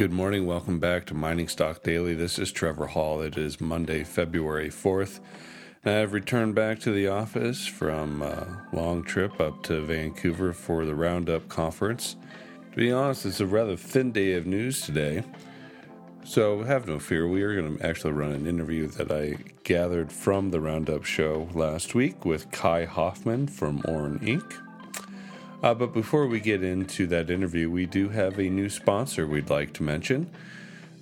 Good morning. Welcome back to Mining Stock Daily. This is Trevor Hall. It is Monday, February 4th. I've returned back to the office from a long trip up to Vancouver for the Roundup conference. To be honest, it's a rather thin day of news today. So have no fear. We are going to actually run an interview that I gathered from the Roundup show last week with Kai Hoffmann from Oren Inc. Uh, but before we get into that interview, we do have a new sponsor we'd like to mention.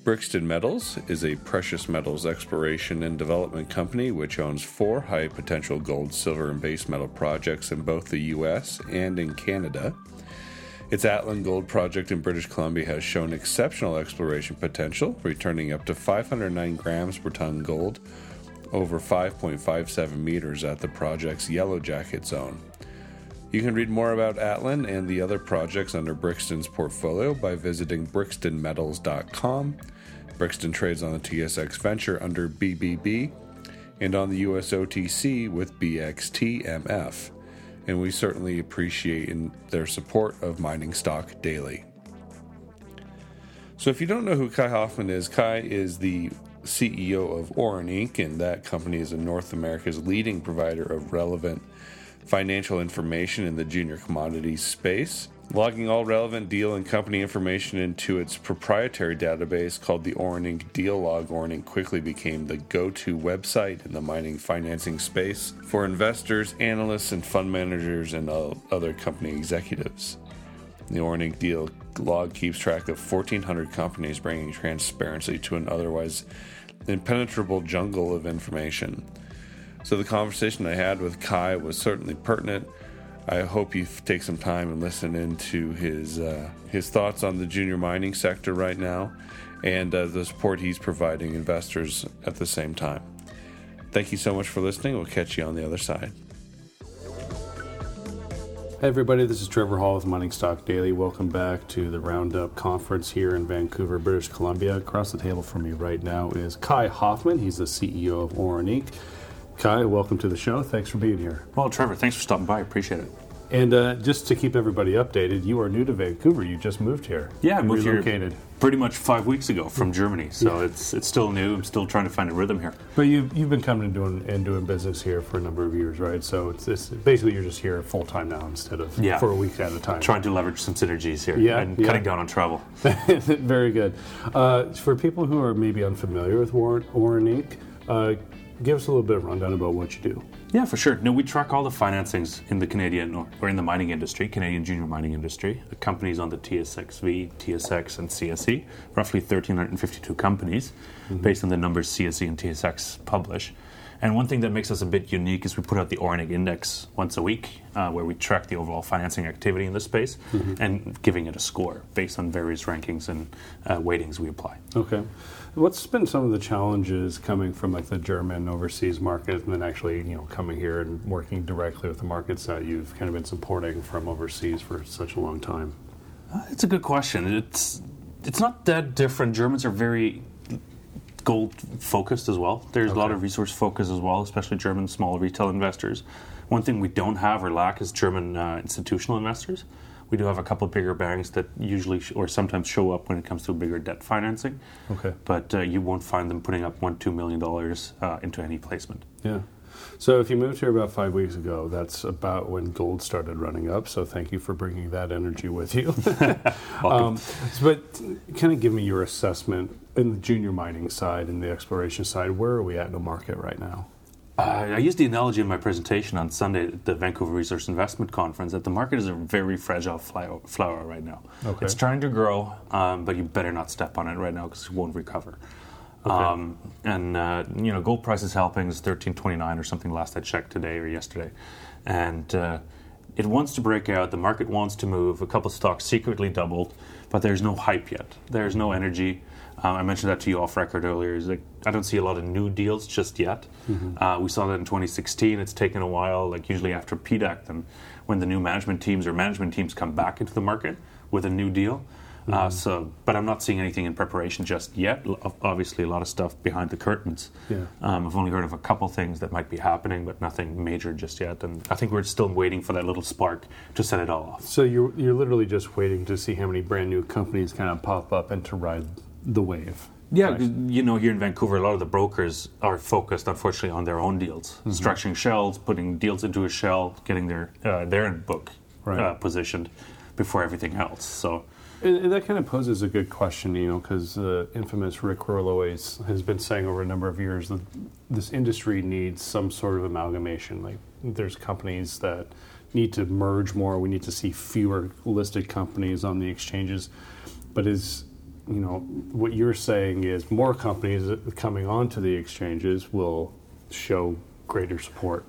Brixton Metals is a precious metals exploration and development company which owns four high potential gold, silver, and base metal projects in both the US and in Canada. Its Atlan Gold project in British Columbia has shown exceptional exploration potential, returning up to 509 grams per ton gold over 5.57 meters at the project's Yellow Jacket zone. You can read more about Atlan and the other projects under Brixton's portfolio by visiting brixtonmetals.com. Brixton trades on the TSX Venture under BBB and on the US OTC with BXTMF. And we certainly appreciate their support of Mining Stock Daily. So, if you don't know who Kai Hoffmann is, Kai is the CEO of Oren Inc., and that company is in North America's leading provider of relevant financial information in the junior commodities space, logging all relevant deal and company information into its proprietary database called the Oren Inc. Deal Log. Oren Inc. quickly became the go to website in the mining financing space for investors, analysts, and fund managers and uh, other company executives. The Oren Inc. Deal Log keeps track of 1,400 companies, bringing transparency to an otherwise impenetrable jungle of information. So the conversation I had with Kai was certainly pertinent. I hope you take some time and listen into his uh, his thoughts on the junior mining sector right now, and uh, the support he's providing investors at the same time. Thank you so much for listening. We'll catch you on the other side. Hey everybody, this is Trevor Hall with Mining Stock Daily. Welcome back to the Roundup Conference here in Vancouver, British Columbia. Across the table from me right now is Kai Hoffmann. He's the CEO of Inc. Kai, welcome to the show. Thanks for being here. Well, Trevor, thanks for stopping by. I appreciate it. And uh, just to keep everybody updated, you are new to Vancouver. You just moved here. Yeah, I moved relocated. here pretty much five weeks ago from Germany. So yeah. it's it's still new. I'm still trying to find a rhythm here. But you you've been coming and doing and doing business here for a number of years, right? So it's, it's basically you're just here full time now instead of yeah. for a week at a time. Trying to leverage some synergies here. Yeah, and yeah. cutting down on travel. Very good. Uh, for people who are maybe unfamiliar with Warren Oren Inc., uh, give us a little bit of rundown about what you do. Yeah, for sure. No, we track all the financings in the Canadian or in the mining industry, Canadian junior mining industry. The companies on the TSXV, TSX, and CSE, roughly 1,352 companies, mm-hmm. based on the numbers CSE and TSX publish. And one thing that makes us a bit unique is we put out the Inc. Index once a week, uh, where we track the overall financing activity in the space mm-hmm. and giving it a score based on various rankings and uh, weightings we apply. Okay. What's been some of the challenges coming from like the German overseas market and then actually, you know, coming here and working directly with the markets that you've kind of been supporting from overseas for such a long time? Uh, it's a good question. It's it's not that different. Germans are very gold focused as well. There's okay. a lot of resource focus as well, especially German small retail investors. One thing we don't have or lack is German uh, institutional investors. We do have a couple of bigger banks that usually sh- or sometimes show up when it comes to bigger debt financing. Okay. But uh, you won't find them putting up one, two million dollars uh, into any placement. Yeah. So if you moved here about five weeks ago, that's about when gold started running up. So thank you for bringing that energy with you. um, but kind of give me your assessment in the junior mining side and the exploration side. Where are we at in the market right now? Uh, I used the analogy in my presentation on Sunday at the Vancouver Resource Investment Conference that the market is a very fragile flower right now. Okay. It's trying to grow, um, but you better not step on it right now because it won't recover. Okay. Um, and uh, you know, gold price is helping. It's thirteen twenty nine or something last I checked today or yesterday, and uh, it wants to break out. The market wants to move. A couple stocks secretly doubled, but there's no hype yet. There's no energy. Um, I mentioned that to you off record earlier. Is like I don't see a lot of new deals just yet. Mm-hmm. Uh, we saw that in 2016. It's taken a while. Like usually after PDAC, then when the new management teams or management teams come back into the market with a new deal, mm-hmm. Uh, so, but I'm not seeing anything in preparation just yet. Obviously, a lot of stuff behind the curtains. Yeah. Um, I've only heard of a couple things that might be happening, but nothing major just yet. And I think we're still waiting for that little spark to set it all off. So you're you're literally just waiting to see how many brand new companies kind of pop up and to ride the wave. Yeah, right. you know, here in Vancouver, a lot of the brokers are focused, unfortunately, on their own deals, mm-hmm. structuring shells, putting deals into a shell, getting their uh, their book right. uh, positioned before everything else. So. And, that kind of poses a good question, you know, because uh, infamous Rick Rolois has been saying over a number of years that this industry needs some sort of amalgamation. Like, there's companies that need to merge more. We need to see fewer listed companies on the exchanges. But is you know, what you're saying is more companies coming onto the exchanges will show greater support.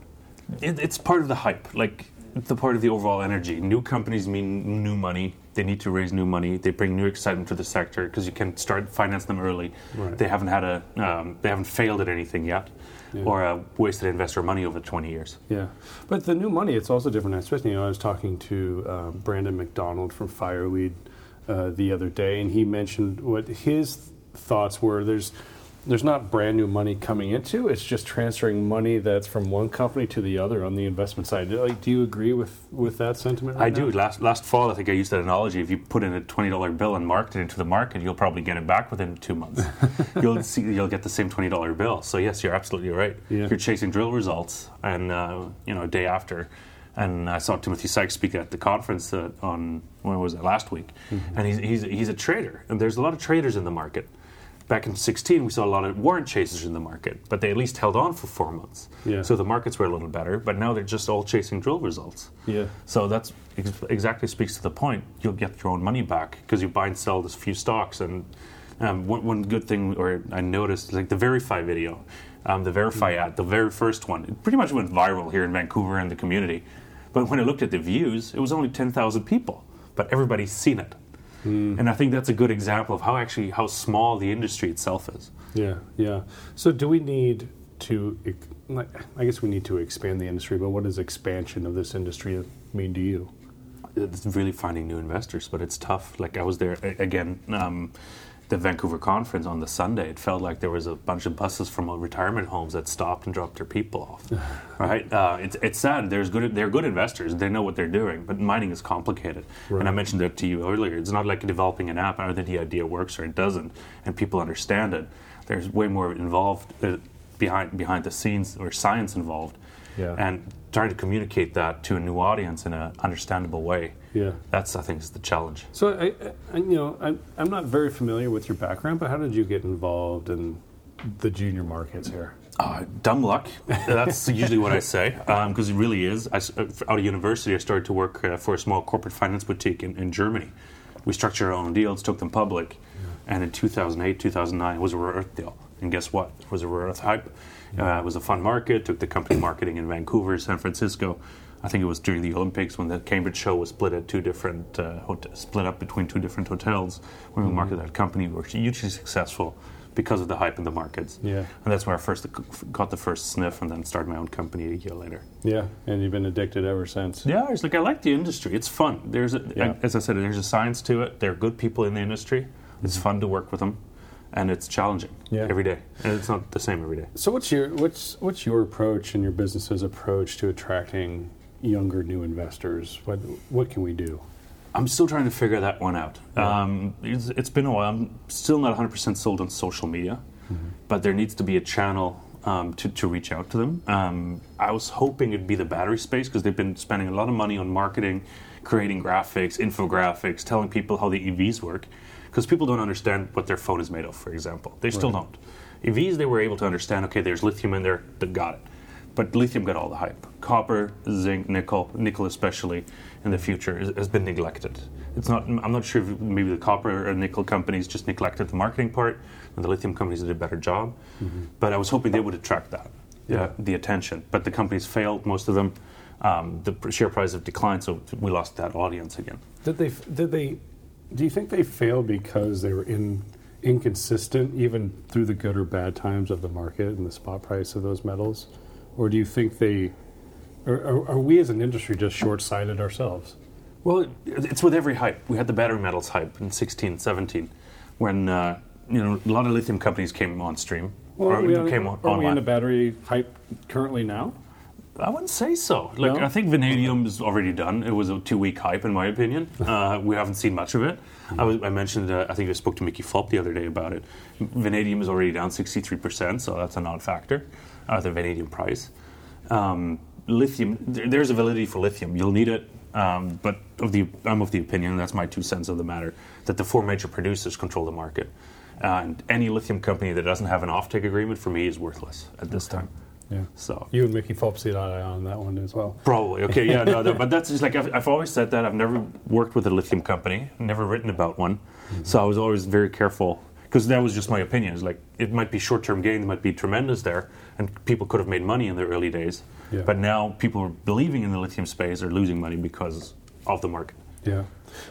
It, it's part of the hype, like the part of the overall energy. New companies mean new money. They need to raise new money. They bring new excitement to the sector because you can start finance them early. Right. They haven't had a, um, they haven't failed at anything yet. Yeah. or uh, wasted investor money over 20 years. Yeah, but the new money, it's also different Especially, You know, I was talking to uh, Brandon McDonald from Fireweed uh, the other day, and he mentioned what his thoughts were. There's there's not brand new money coming into. It's just transferring money that's from one company to the other on the investment side. Like, do you agree with, with that sentiment? Right I now? do. Last last fall, I think I used that analogy. If you put in a twenty dollar bill and market it into the market, you'll probably get it back within two months. you'll see you'll get the same twenty dollar bill. So yes, you're absolutely right. Yeah. You're chasing drill results, and uh, you know, a day after and I saw Timothy Sykes speak at the conference uh, on when was it last week, mm-hmm. and he's, he's he's a trader, and there's a lot of traders in the market. Back in 16, we saw a lot of warrant chasers in the market, but they at least held on for four months. Yeah. So the markets were a little better, but now they're just all chasing drill results. Yeah. So that's ex- exactly speaks to the point. You'll get your own money back because you buy and sell this few stocks. And um, one, one good thing, or I noticed, like the VRIFY video, um, the VRIFY ad, the very first one, it pretty much went viral here in Vancouver and the community. But when I looked at the views, it was only 10,000 people, but everybody's seen it. Mm. And I think that's a good example of how actually how small the industry itself is. Yeah, yeah. So do we need to I guess we need to expand the industry, but what does expansion of this industry mean to you? It's really finding new investors, but it's tough. Like I was there again um, the Vancouver conference on the Sunday, it felt like there was a bunch of buses from retirement homes that stopped and dropped their people off. right? Uh, it's, it's sad. There's good. They're good investors. They know what they're doing, but mining is complicated. Right. And I mentioned that to you earlier. It's not like developing an app. Either the idea works or it doesn't, and people understand it. There's way more involved uh, behind behind the scenes or science involved. Yeah. And trying to communicate that to a new audience in an understandable way. Yeah, that's I think is the challenge. So, I, I, you know, I'm, I'm not very familiar with your background, but how did you get involved in the junior markets here? Uh, dumb luck. That's usually what I say because um, it really is. I, uh, out of university, I started to work uh, for a small corporate finance boutique in, in, Germany. We structured our own deals, took them public, yeah. and in 2008, 2009, it was a rare earth deal. And guess what? It was a rare earth hype. Uh, it was a fun market. Took the company marketing in Vancouver, San Francisco. I think it was during the Olympics when the Cambridge show was split at two different uh, hot- split up between two different hotels. When we mm-hmm. marketed that company, we were hugely successful because of the hype in the markets. Yeah, and that's where I first got the first sniff, and then started my own company a year later. Yeah, and you've been addicted ever since. Yeah, it's like I like the industry. It's fun. There's a, yeah. as I said, there's a science to it. There are good people in the industry. It's mm-hmm. fun to work with them and it's challenging yeah. every day, and it's not the same every day. So, what's your what's what's your approach and your business's approach to attracting younger new investors? What what can we do? I'm still trying to figure that one out. Um, it's, it's been a while. I'm still not 100% sold on social media, mm-hmm. but there needs to be a channel um, to, to reach out to them. Um, I was hoping it'd be the battery space because they've been spending a lot of money on marketing, creating graphics, infographics, telling people how the EVs work because people don't understand what their phone is made of, for example. They still right. don't. EVs, they were able to understand, okay, there's lithium in there, they got it. But lithium got all the hype. Copper, zinc, nickel, nickel especially in the future has been neglected. It's not. I'm not sure if maybe the copper or nickel companies just neglected the marketing part, and the lithium companies did a better job. Mm-hmm. But I was hoping they would attract that, yeah. Uh, the attention. But the companies failed. Most of them. Um, the share price have declined, so we lost that audience again. Did they? Did they do you think they failed because they were in, inconsistent even through the good or bad times of the market and the spot price of those metals? Or do you think they, are, are, are we as an industry just short sighted ourselves? Well, it's with every hype. We had the battery metals hype in 16, 17, when uh, you know a lot of lithium companies came on stream. Well, are we, came on, are we in a battery hype currently now? I wouldn't say so. Like no? I think vanadium is already done. It was a two-week hype, in my opinion. Uh, we haven't seen much of it. I, was, I mentioned. Uh, I think I spoke to Mickey Fulp the other day about it. Vanadium is already down 63%, so that's a non-factor. Uh, the vanadium price. Um, lithium. There, there's a validity for lithium. You'll need it. Um, but of the, I'm of the opinion, that's my two cents of the matter, that the four major producers control the market. Uh, and any lithium company that doesn't have an offtake agreement for me is worthless at this okay. time. Yeah. So you and Mickey Fulp see eye on that one as well. Probably. Okay. Yeah. No. no but that's just like I've, I've, always said that I've never worked with a lithium company, never written about one, mm-hmm. so I was always very careful because that was just my opinion. It's like it might be short-term gain, it might be tremendous there, and people could have made money in the early days. Yeah. But now people are believing in the lithium space are losing money because of the market. Yeah.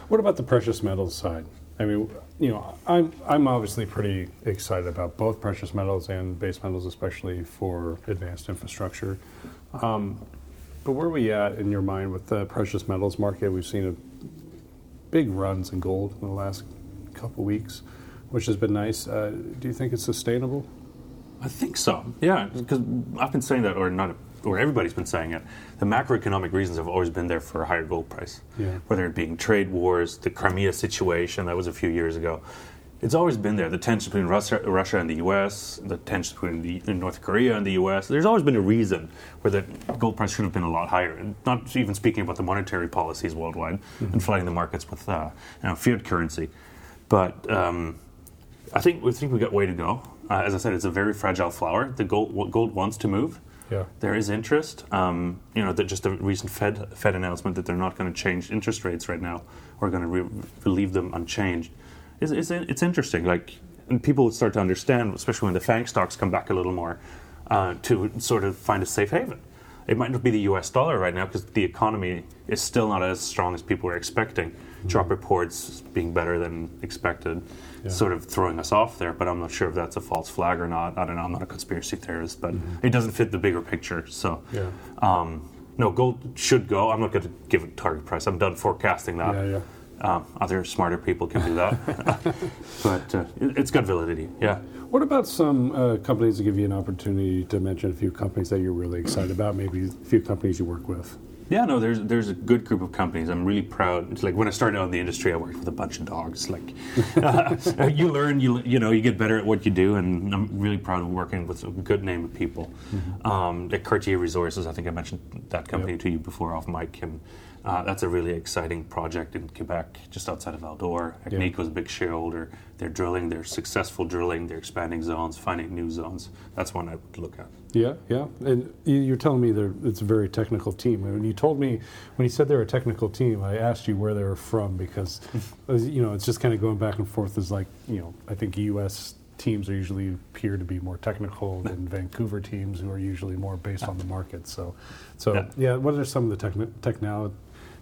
What about the precious metals side? I mean, you know, I'm I'm obviously pretty excited about both precious metals and base metals, especially for advanced infrastructure. Um, but where are we at in your mind with the precious metals market? We've seen a big runs in gold in the last couple weeks, which has been nice. Uh, do you think it's sustainable? I think so. Yeah, because I've been saying that, or not or everybody's been saying it, the macroeconomic reasons have always been there for a higher gold price. Yeah. Whether it being trade wars, the Crimea situation, that was a few years ago. It's always been there. The tension between Russia, Russia and the U.S., the tension between the, North Korea and the U.S. There's always been a reason where the gold price should have been a lot higher. And not even speaking about the monetary policies worldwide mm-hmm. and flooding the markets with uh, you know, fiat currency. But um, I think we think we got way to go. Uh, as I said, it's a very fragile flower. The gold, gold wants to move yeah. there is interest. Um, you know, that just the recent Fed Fed announcement that they're not going to change interest rates right now, or going to re- leave them unchanged. Is it's, it's interesting. Like, and people start to understand, especially when the FANG stocks come back a little more, uh, to sort of find a safe haven. It might not be the U.S. dollar right now because the economy is still not as strong as people were expecting. Mm-hmm. Job reports being better than expected yeah. sort of throwing us off there. But I'm not sure if that's a false flag or not. I don't know. I'm not a conspiracy theorist, but mm-hmm. it doesn't fit the bigger picture. So, yeah. um, no, gold should go. I'm not going to give a target price. I'm done forecasting that. Yeah, yeah. Um, other smarter people can do that, but uh, it, has got validity. Yeah. What about some uh, companies to give you an opportunity to mention a few companies that you're really excited about? Maybe a few companies you work with. Yeah, no, there's there's a good group of companies. I'm really proud. It's like when I started out in the industry, I worked with a bunch of dogs. Like uh, you learn, you you know, you get better at what you do, and I'm really proud of working with a good name of people. Mm-hmm. Um, at Cartier Resources, I think I mentioned that company yep. to you before off mic, and uh, that's a really exciting project in Quebec, just outside of Val-d'Or. Agnico yeah. is a big shareholder. They're drilling, they're successful drilling, they're expanding zones, finding new zones. That's one I would look at. Yeah, yeah. And you're telling me that it's a very technical team. When you told me, when you said they're a technical team, I asked you where they were from because, you know, it's just kind of going back and forth as like, you know, I think U.S teams are usually appear to be more technical than Vancouver teams who are usually more based on the market. So, so yeah, yeah what are some of the techni- technal-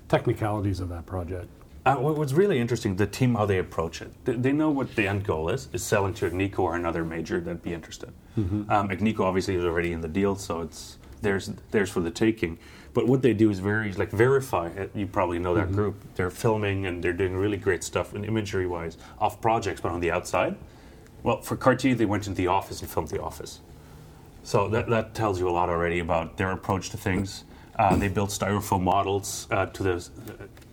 technicalities of that project? Uh, what's really interesting, the team, how they approach it. They, they, know what the end goal is, is selling to Agnico or another major that'd be interested. Mm-hmm. Um, Agnico obviously is already in the deal, so it's there's there's for the taking. But what they do is very like VRIFY it. You probably know that mm-hmm. group. They're filming and they're doing really great stuff in imagery wise off projects, but on the outside. Well, for Cartier, they went into the office and filmed the office. So that, that tells you a lot already about their approach to things. Uh, they built styrofoam models uh, to the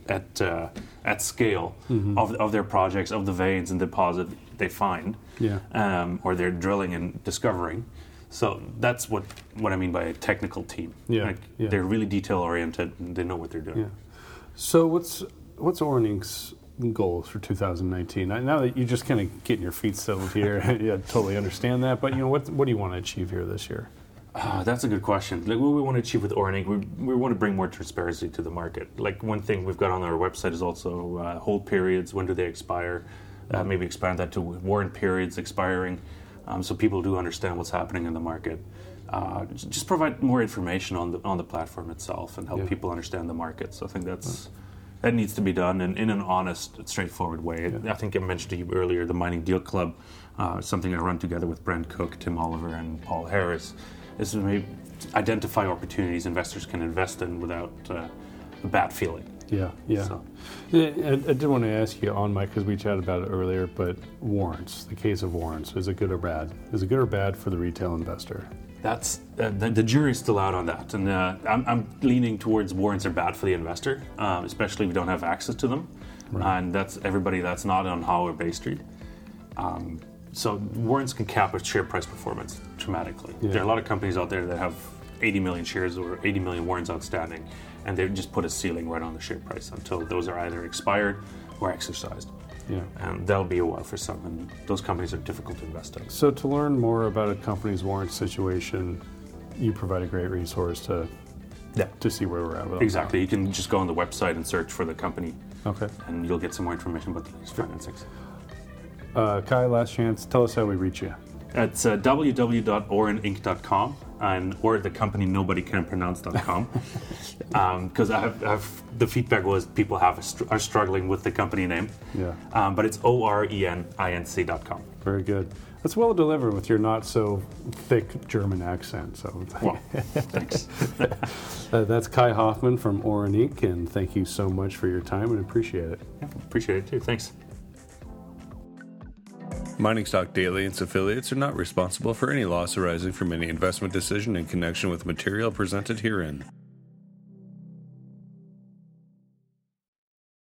at uh, at scale mm-hmm. of, of their projects, of the veins and deposit they find, yeah. um, or they're drilling and discovering. So that's what, what I mean by a technical team. Yeah, like yeah. they're really detail oriented and they know what they're doing. Yeah. So what's what's Oreninc's goals for 2019? Now that you're just kind of getting your feet settled here, yeah, totally understand that. But you know, what what do you want to achieve here this year? Uh, that's a good question. Like what we want to achieve with Oreninc, we, we want to bring more transparency to the market. Like one thing we've got on our website is also uh, hold periods. When do they expire? Uh, maybe expand that to warrant periods expiring, um, so people do understand what's happening in the market. Uh, just provide more information on the on the platform itself and help yeah. people understand the market. So I think that's. That needs to be done in, in an honest, straightforward way. Yeah. I think I mentioned to you earlier the Mining Deal Club, uh, something I run together with Brent Cook, Tim Oliver, and Paul Harris is to maybe identify opportunities investors can invest in without uh, a bad feeling. Yeah, yeah. So. I, I, did want to ask you on mic because we chatted about it earlier, but warrants, the case of warrants, is it good or bad? Is it good or bad for the retail investor? That's uh, the, the, jury's still out on that, and uh, I'm, I'm, leaning towards warrants are bad for the investor, um, especially if we don't have access to them, right. and that's everybody that's not on Howe or Bay Street. Um, so warrants can cap a share price performance dramatically. Yeah. There are a lot of companies out there that have 80 million shares or 80 million warrants outstanding, and they just put a ceiling right on the share price until those are either expired or exercised. Yeah. And that'll be a while for some, and those companies are difficult to invest in. So, to learn more about a company's warrant situation, you provide a great resource to yeah. to see where we're at. exactly. You can just go on the website and search for the company. Okay. And you'll get some more information about these financings. Uh, Kai, last chance. Tell us how we reach you. It's uh, www.oreninc.com and or the company nobody can pronounce.com because um, I have, I have, the feedback was people have are struggling with the company name. Yeah. Um, but it's o r e n i n c.com. Very good. That's well delivered with your not so thick German accent. So, well, thanks. uh, that's Kai Hoffmann from Oren Inc. And thank you so much for your time and appreciate it. Yeah, appreciate it too. Thanks. Mining Stock Daily and its affiliates are not responsible for any loss arising from any investment decision in connection with material presented herein.